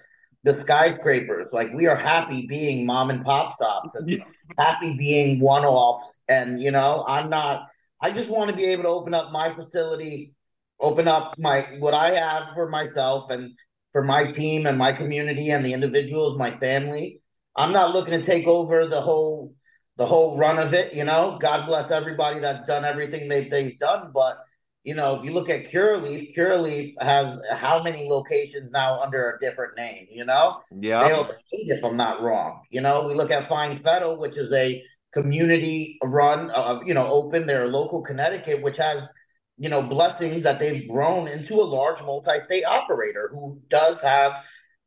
the skyscrapers. Like we are happy being mom and pop shops and happy being one offs. And you know, I'm not I just want to be able to open up my facility, open up my what I have for myself and for my team and my community and the individuals, my family. I'm not looking to take over the whole the whole run of it, you know. God bless everybody that's done everything they, they've done, but you know, if you look at Curaleaf, Curaleaf has how many locations now under a different name, you know? Yeah. They have eight, if I'm not wrong. You know, we look at Fine Fettle, which is a community run, uh, you know, open their local Connecticut, which has, you know, blessings that they've grown into a large multi-state operator who does have,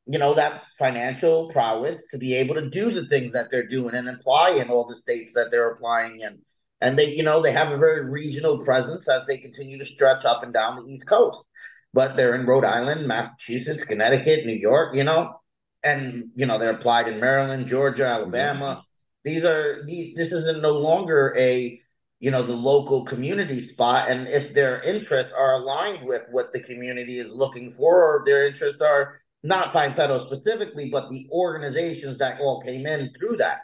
you know, that financial prowess to be able to do the things that they're doing and apply in all the states that they're applying in. And they, you know, they have a very regional presence as they continue to stretch up and down the East Coast. But they're in Rhode Island, Massachusetts, Connecticut, New York, you know, and you know, they're applied in Maryland, Georgia, Alabama. These are these. This isn't no longer a you know the local community spot, and if their interests are aligned with what the community is looking for, or their interests are not Fine Fettle specifically, but the organizations that all came in through that.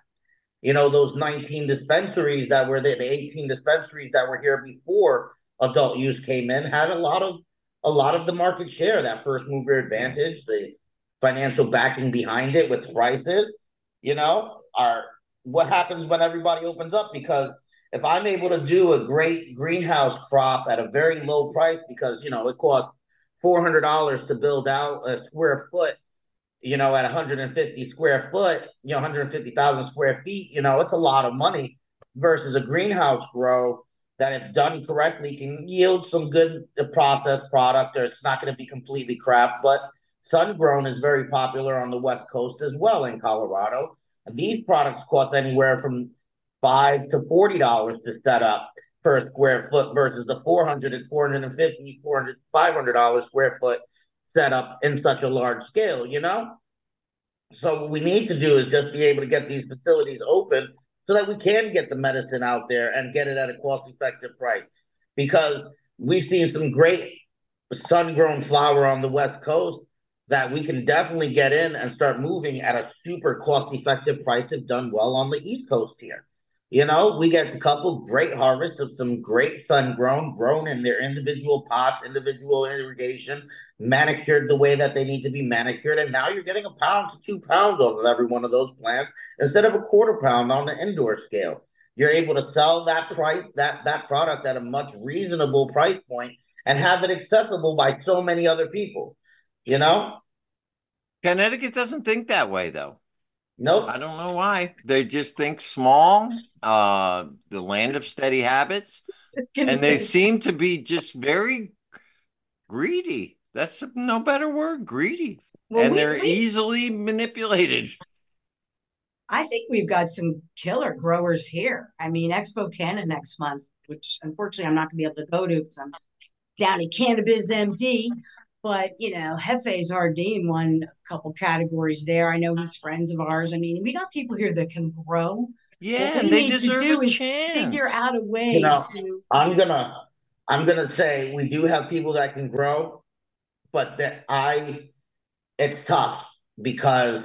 You know, those 19 dispensaries that were there, the 18 dispensaries that were here before adult use came in had a lot of a lot of the market share, that first mover advantage, the financial backing behind it with prices, you know, are what happens when everybody opens up? Because if I'm able to do a great greenhouse crop at a very low price because you know it costs four hundred dollars to build out a square foot, you know, at 150 square foot, you know, 150,000 square feet, you know, it's a lot of money versus a greenhouse grow that if done correctly can yield some good processed product or it's not going to be completely crap, but sun grown is very popular on the west coast as well in Colorado these products cost anywhere from five to forty dollars to set up per square foot versus the 400 and 450 400 500 dollars square foot setup in such a large scale you know? So what we need to do is just be able to get these facilities open so that we can get the medicine out there and get it at a cost effective price. Because we've seen some great sun grown flower on the west coast that we can definitely get in and start moving at a super cost effective price if done well on the East Coast here. You know, we get a couple great harvests of some great sun grown, grown in their individual pots, individual irrigation, manicured the way that they need to be manicured. And now you're getting a pound to two pounds off of every one of those plants instead of a quarter pound on the indoor scale. You're able to sell that price, that that product at a much reasonable price point and have it accessible by so many other people. You know? Connecticut doesn't think that way though. Nope. I don't know why. They just think small, uh, the land of steady habits. and they seem to be just very greedy. That's no better word, greedy. Well, and we, they're we, easily manipulated. I think we've got some killer growers here. I mean, Expo Canada next month, which unfortunately I'm not going to be able to go to because I'm down at Cannabis MD. But you know, Hefe Zardine won a couple categories there. I know he's friends of ours. I mean, we got people here that can grow. Yeah, what we they need to deserve do a is chance. figure out a way You know, to. I'm gonna I'm gonna say we do have people that can grow, but that I it's tough because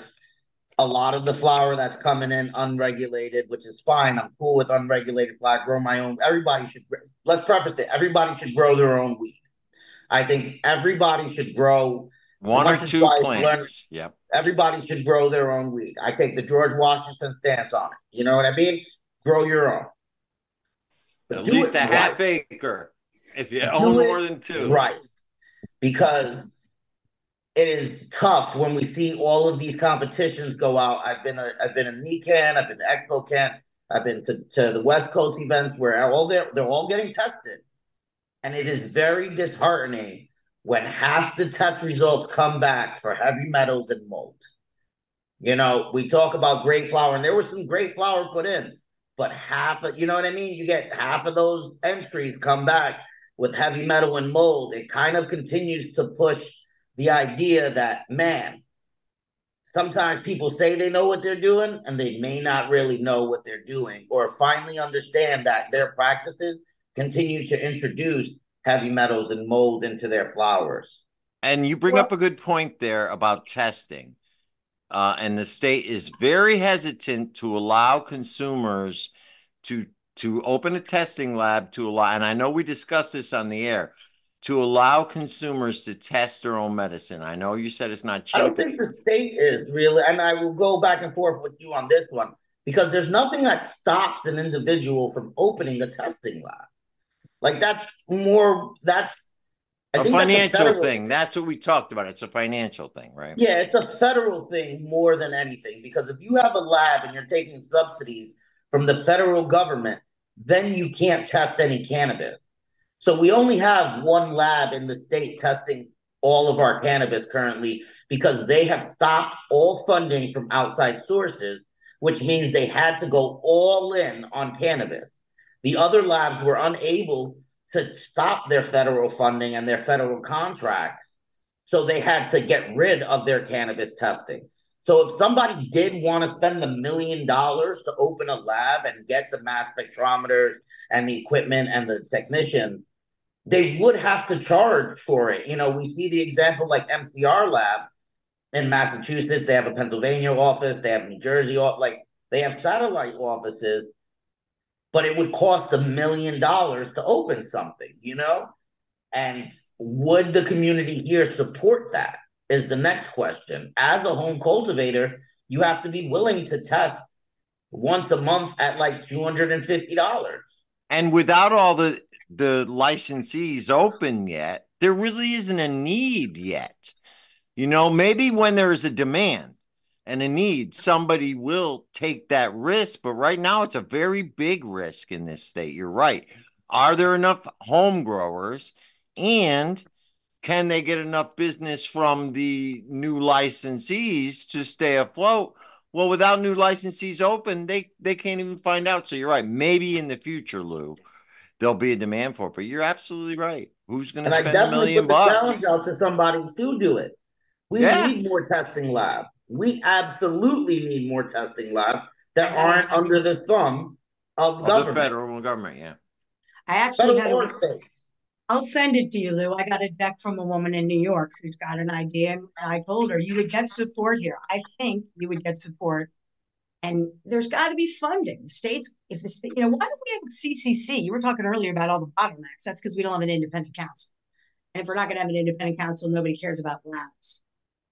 a lot of the flower that's coming in unregulated, which is fine. I'm cool with unregulated flower. Grow my own. Everybody should. Let's preface it. Everybody should grow their own weed. I think everybody should grow. One or two plants. learning. Yep. Everybody should grow their own weed. I take the George Washington stance on it. You know what I mean? Grow your own. But At do least it a right. half acre. If you Do own more than two. Right. Because it is tough when we see all of these competitions go out. I've been a, I've been in NECANN, I've been to Expo Can, I've been to, to the West Coast events where all they're they're all getting tested. And it is very disheartening when half the test results come back for heavy metals and mold. You know, we talk about great flour, and there was some great flour put in, but half of you know what I mean? You get half of those entries come back with heavy metal and mold. It kind of continues to push the idea that, man, sometimes people say they know what they're doing and they may not really know what they're doing or finally understand that their practices continue to introduce heavy metals and mold into their flowers. And you bring Well- up a good point there about testing. Uh, and the state is very hesitant to allow consumers to to open a testing lab to allow, and I know we discussed this on the air, to allow consumers to test their own medicine. I know you said it's not cheap. I don't think the state is really, and I will go back and forth with you on this one because there's nothing that stops an individual from opening a testing lab. Like that's more that's I A think that's financial federal- thing. That's what we talked about. It's a financial thing, right? Yeah, it's a federal thing more than anything because if you have a lab and you're taking subsidies from the federal government, then you can't test any cannabis. So we only have one lab in the state testing all of our cannabis currently because they have stopped all funding from outside sources, which means they had to go all in on cannabis. The other labs were unable to stop their federal funding and their federal contracts. So they had to get rid of their cannabis testing. So if somebody did want to spend the million dollars to open a lab and get the mass spectrometers and the equipment and the technicians, they would have to charge for it. You know, we see the example like MCR Lab in Massachusetts. They have a Pennsylvania office. They have New Jersey. Like they have satellite offices, but it would cost a million dollars to open something. You know, and would the community here support that? Is the next question. As a home cultivator, you have to be willing to test once a month at like two hundred and fifty dollars. And without all the the licensees open yet, there really isn't a need yet. You know, maybe when there is a demand and a need, somebody will take that risk. But right now, it's a very big risk in this state. You're right. Are there enough home growers? And can they get enough business from the new licensees to stay afloat? Well, without new licensees open, they they can't even find out. So you're right. Maybe in the future, Lou, there'll be a demand for it. But you're absolutely right. Who's going to And I spend a definitely million put the challenge out to somebody to do it. We Yeah. need more testing labs. We absolutely need more testing labs that aren't under the thumb of Of the federal government, yeah. I actually Federal had a or state. I'll send it to you, Lou. I got a deck from a woman in New York who's got an idea. And I told her you would get support here. I think you would get support. And there's got to be funding. States, if the state, you know, why don't we have a CCC? You were talking earlier about all the bottlenecks. That's because we don't have an independent council. And if we're not going to have an independent council, nobody cares about labs.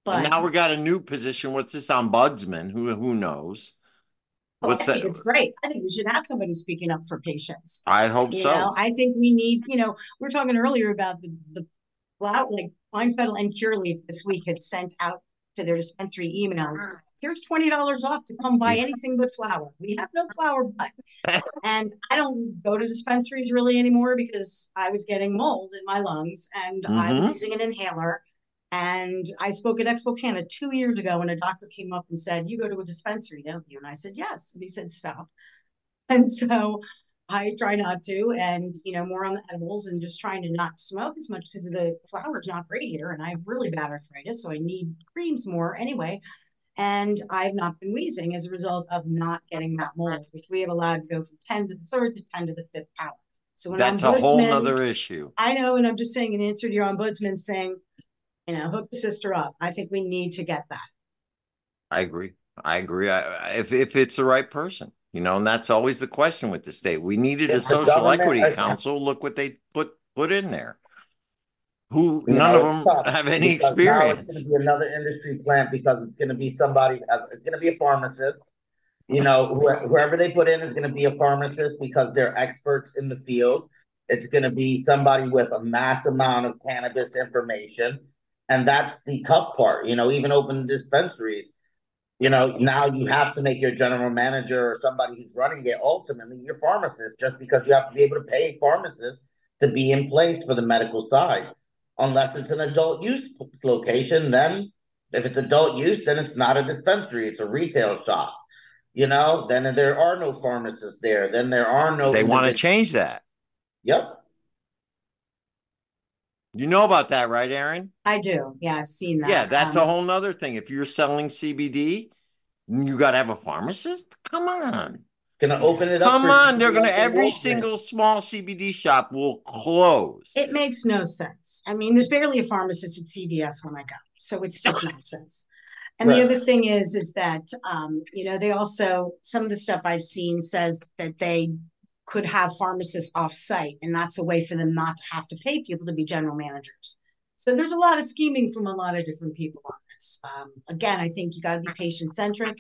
And But now we've got a new position. What's this ombudsman? Who who knows? What's I think that? it's great. I think we should have somebody speaking up for patients. I hope You so. know, I think we need, you know, we are talking earlier about the the flower, like Weinfeld and Curaleaf this week had sent out to their dispensary emails. Here's twenty dollars off to come buy anything but flour. We have no flour but. [LAUGHS] and I don't go to dispensaries really anymore because I was getting mold in my lungs and I was Mhm. using an inhaler. And I spoke at Expo Canada two years ago when a doctor came up and said, You go to a dispensary, don't you? And I said, Yes. And he said, Stop. [LAUGHS] And so I try not to, and you know, more on the edibles and just trying to not smoke as much because the flower's not great here, and I have really bad arthritis, so I need creams more anyway. And I've not been wheezing as a result of not getting that mold, which we have allowed to go from 10 to the third to 10 to the fifth power. So when that's a whole other issue. I know, and I'm just saying in answer to your ombudsman saying, you know, hook the sister up. I think we need to get that. I agree. I agree. I, if if it's the right person. You know, and that's always the question with the state. We needed a social equity council. Look what they put put in there. Who you none know, of them have any experience. it's going to be another industry plant because it's going to be somebody. Uh, it's going to be a pharmacist. You know, whoever they put in is going to be a pharmacist because they're experts in the field. It's going to be somebody with a mass amount of cannabis information, and that's the tough part. You know, even open dispensaries you know, now you have to make your general manager or somebody who's running it ultimately your pharmacist, just because you have to be able to pay pharmacists to be in place for the medical side. Unless it's an adult use location, then if it's adult use, then it's not a dispensary, it's a retail shop. You know, then there are no pharmacists there. Then there are no. They want to change that. Yep. You know about that, right, Erin? I do. Yeah, I've seen that. Yeah, that's um, a whole nother thing. If you're selling CBD, you got to have a pharmacist. Come on. Gonna open it up. Come on, they're gonna every single small CBD shop will close. It makes no sense. I mean, there's barely a pharmacist at CVS when I go, so it's just [LAUGHS] nonsense. And right. the other thing is, is that um, you know they also some of the stuff I've seen says that they could have pharmacists off site, and that's a way for them not to have to pay people to be general managers. So there's a lot of scheming from a lot of different people on this. Um, again, I think you got to be patient centric.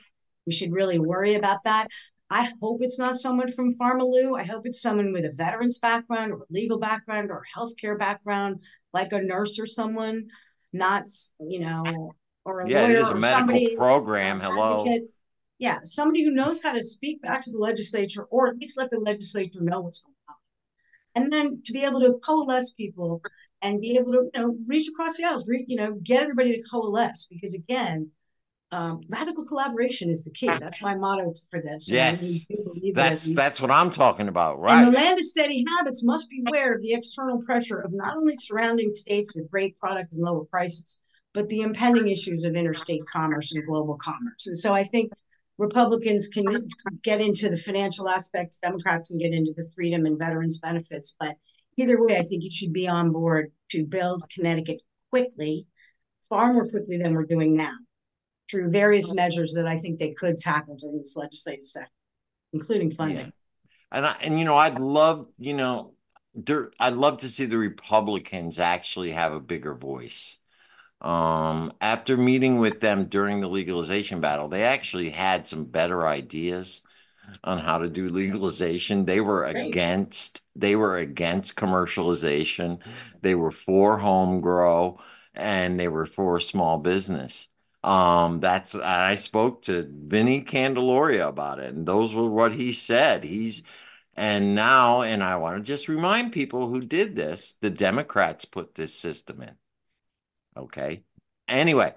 We should really worry about that. I hope it's not someone from Pharmaloo. I hope it's someone with a veterans background or legal background or healthcare background, like a nurse or someone, not you know, or a yeah, lawyer it is a medical program. Hello. Advocate yeah, somebody who knows how to speak back to the legislature or at least let the legislature know what's going on. And then to be able to coalesce people and be able to, you know, reach across the aisles, re- you know, get everybody to coalesce because again, um, radical collaboration is the key. That's my motto for this. Yes, that's that's what I'm talking about, right? And the land of steady habits must beware of the external pressure of not only surrounding states with great product and lower prices, but the impending issues of interstate commerce and global commerce. And so I think Republicans can get into the financial aspects, Democrats can get into the freedom and veterans benefits. But either way, I think you should be on board to build Connecticut quickly, far more quickly than we're doing now, through various measures that I think they could tackle during this legislative session, including funding. Yeah. And I, and you know, I'd love, you know, I'd love to see the Republicans actually have a bigger voice um, after meeting with them during the legalization battle, they actually had some better ideas on how to do legalization. They were against they were against commercialization. They were for home grow and they were for small business. Um, that's I spoke to Vinny Candelora about it, and those were what he said. He's and now, and I want to just remind people who did this, the Democrats put this system in. Okay. Anyway,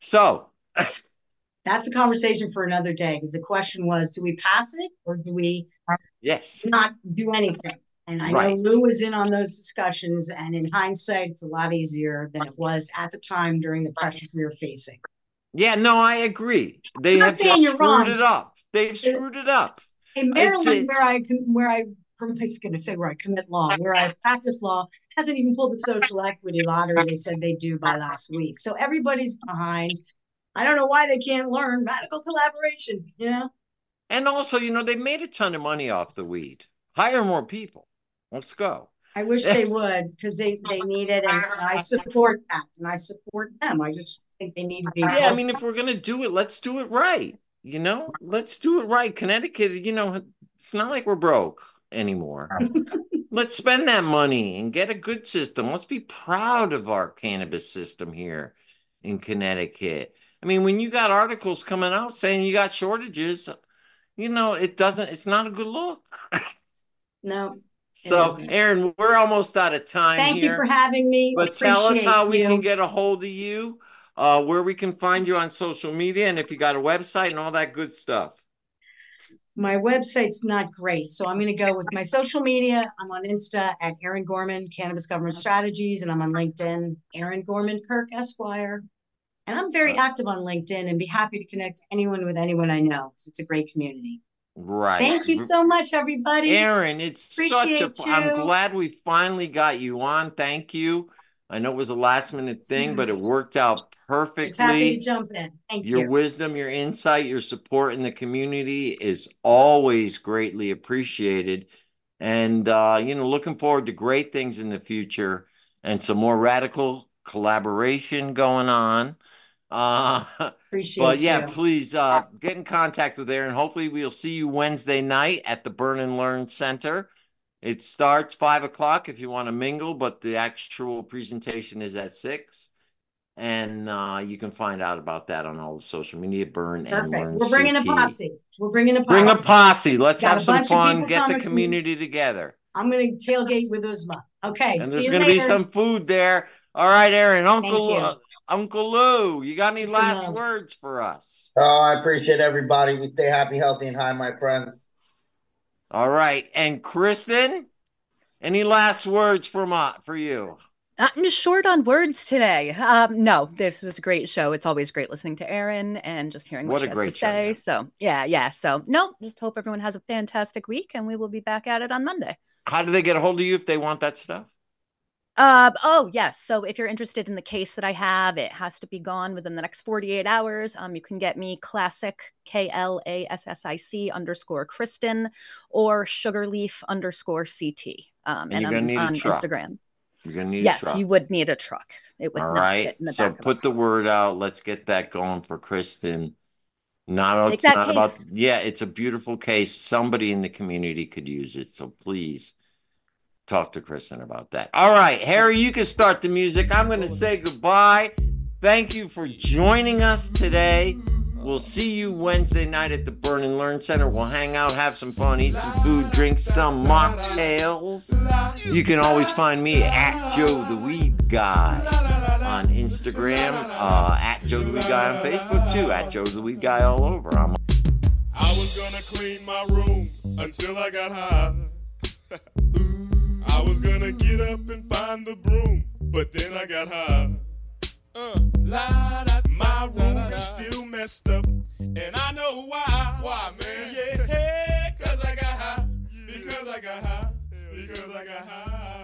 so [LAUGHS] that's a conversation for another day because the question was do we pass it or do we yes not do anything? And I right. know Lou was in on those discussions, and in hindsight, it's a lot easier than it was at the time during the pressures we were facing. Yeah, no, I agree. They have just screwed wrong. it up. They've screwed it up. In Maryland, where I where I I'm just going to say where I commit law, where I practice law, hasn't even pulled the social equity lottery they said they do by last week. So everybody's behind. I don't know why they can't learn radical collaboration, you know? And also, you know, they made a ton of money off the weed. Hire more people. Let's go. I wish they [LAUGHS] would because they, they need it. And I support that and I support them. I just think they need to be. Yeah, I mean, if we're going to do it, let's do it right. You know, let's do it right. Connecticut, you know, it's not like we're broke anymore. Let's spend that money and get a good system. Let's be proud of our cannabis system here in Connecticut. I mean, when you got articles coming out saying you got shortages, you know, it doesn't, it's not a good look. No. So, Erin, we're almost out of time. Thank here, you for having me. But tell us how you. we can get a hold of you, uh, where we can find you on social media, and if you got a website and all that good stuff. My website's not great, so I'm going to go with my social media. I'm on Insta at Erin Gorman, Cannabis Government Strategies, and I'm on LinkedIn, Erin Gorman Kirk Esquire. And I'm very active on LinkedIn and be happy to connect anyone with anyone I know because it's a great community. Right. Thank you so much, everybody. Erin, it's Appreciate such a. I'm glad we finally got you on. Thank you. I know it was a last minute thing, but it worked out perfectly. Just happy to jump in. Thank your you. Your wisdom, your insight, your support in the community is always greatly appreciated. And uh, you know, looking forward to great things in the future and some more radical collaboration going on. Uh, [LAUGHS] Appreciate but yeah, you. please uh, get in contact with Erin. Hopefully, we'll see you Wednesday night at the Burn and Learn Center. It starts five o'clock if you want to mingle, but the actual presentation is at six. And uh, you can find out about that on all the social media. Burn Perfect. and Learn. We're bringing CT. a posse. We're bringing a posse. Bring a posse. Let's Got have some fun. Get the community together. I'm going to tailgate with Uzma. Okay. And there's going to be some food there. All right, Erin. Uncle uh, Uncle Lou, you got any last words for us? Oh, I appreciate everybody. We stay happy, healthy, and high, my friends. All right, and Kristen, any last words for my for you? I'm short on words today. Um, no, this was a great show. It's always great listening to Erin and just hearing what, what she has to show, say. Yeah. So yeah, yeah. So no, just hope everyone has a fantastic week, and we will be back at it on Monday. How do they get a hold of you if they want that stuff? Uh, oh, yes. So if you're interested in the case that I have, it has to be gone within the next 48 hours. Um, you can get me classic K L A S S I C underscore Kristen or sugarleaf underscore CT. Um, and, and I'm on Instagram. You're gonna need yes, you would need a truck. It would all right. so put the word out. Let's get that going for Kristen. Not, it's not about yeah, it's a beautiful case. Somebody in the community could use it. So please talk to Kristen about that. All right, Harry, you can start the music. I'm going to say goodbye. Thank you for joining us today. We'll see you Wednesday night at the Burn and Learn Center. We'll hang out, have some fun, eat some food, drink some mocktails. You can always find me at Joe the Weed Guy on Instagram, uh, at Joe the Weed Guy on Facebook too, at Joe the Weed Guy all over. I'm I was gonna clean my room until I got high. [LAUGHS] I was gonna get up and find the broom, but then I got high. Uh, la, da, my room is still messed up, and I know why. Why, man? Yeah, hey, cause I got high. Because I got high. Because I got high.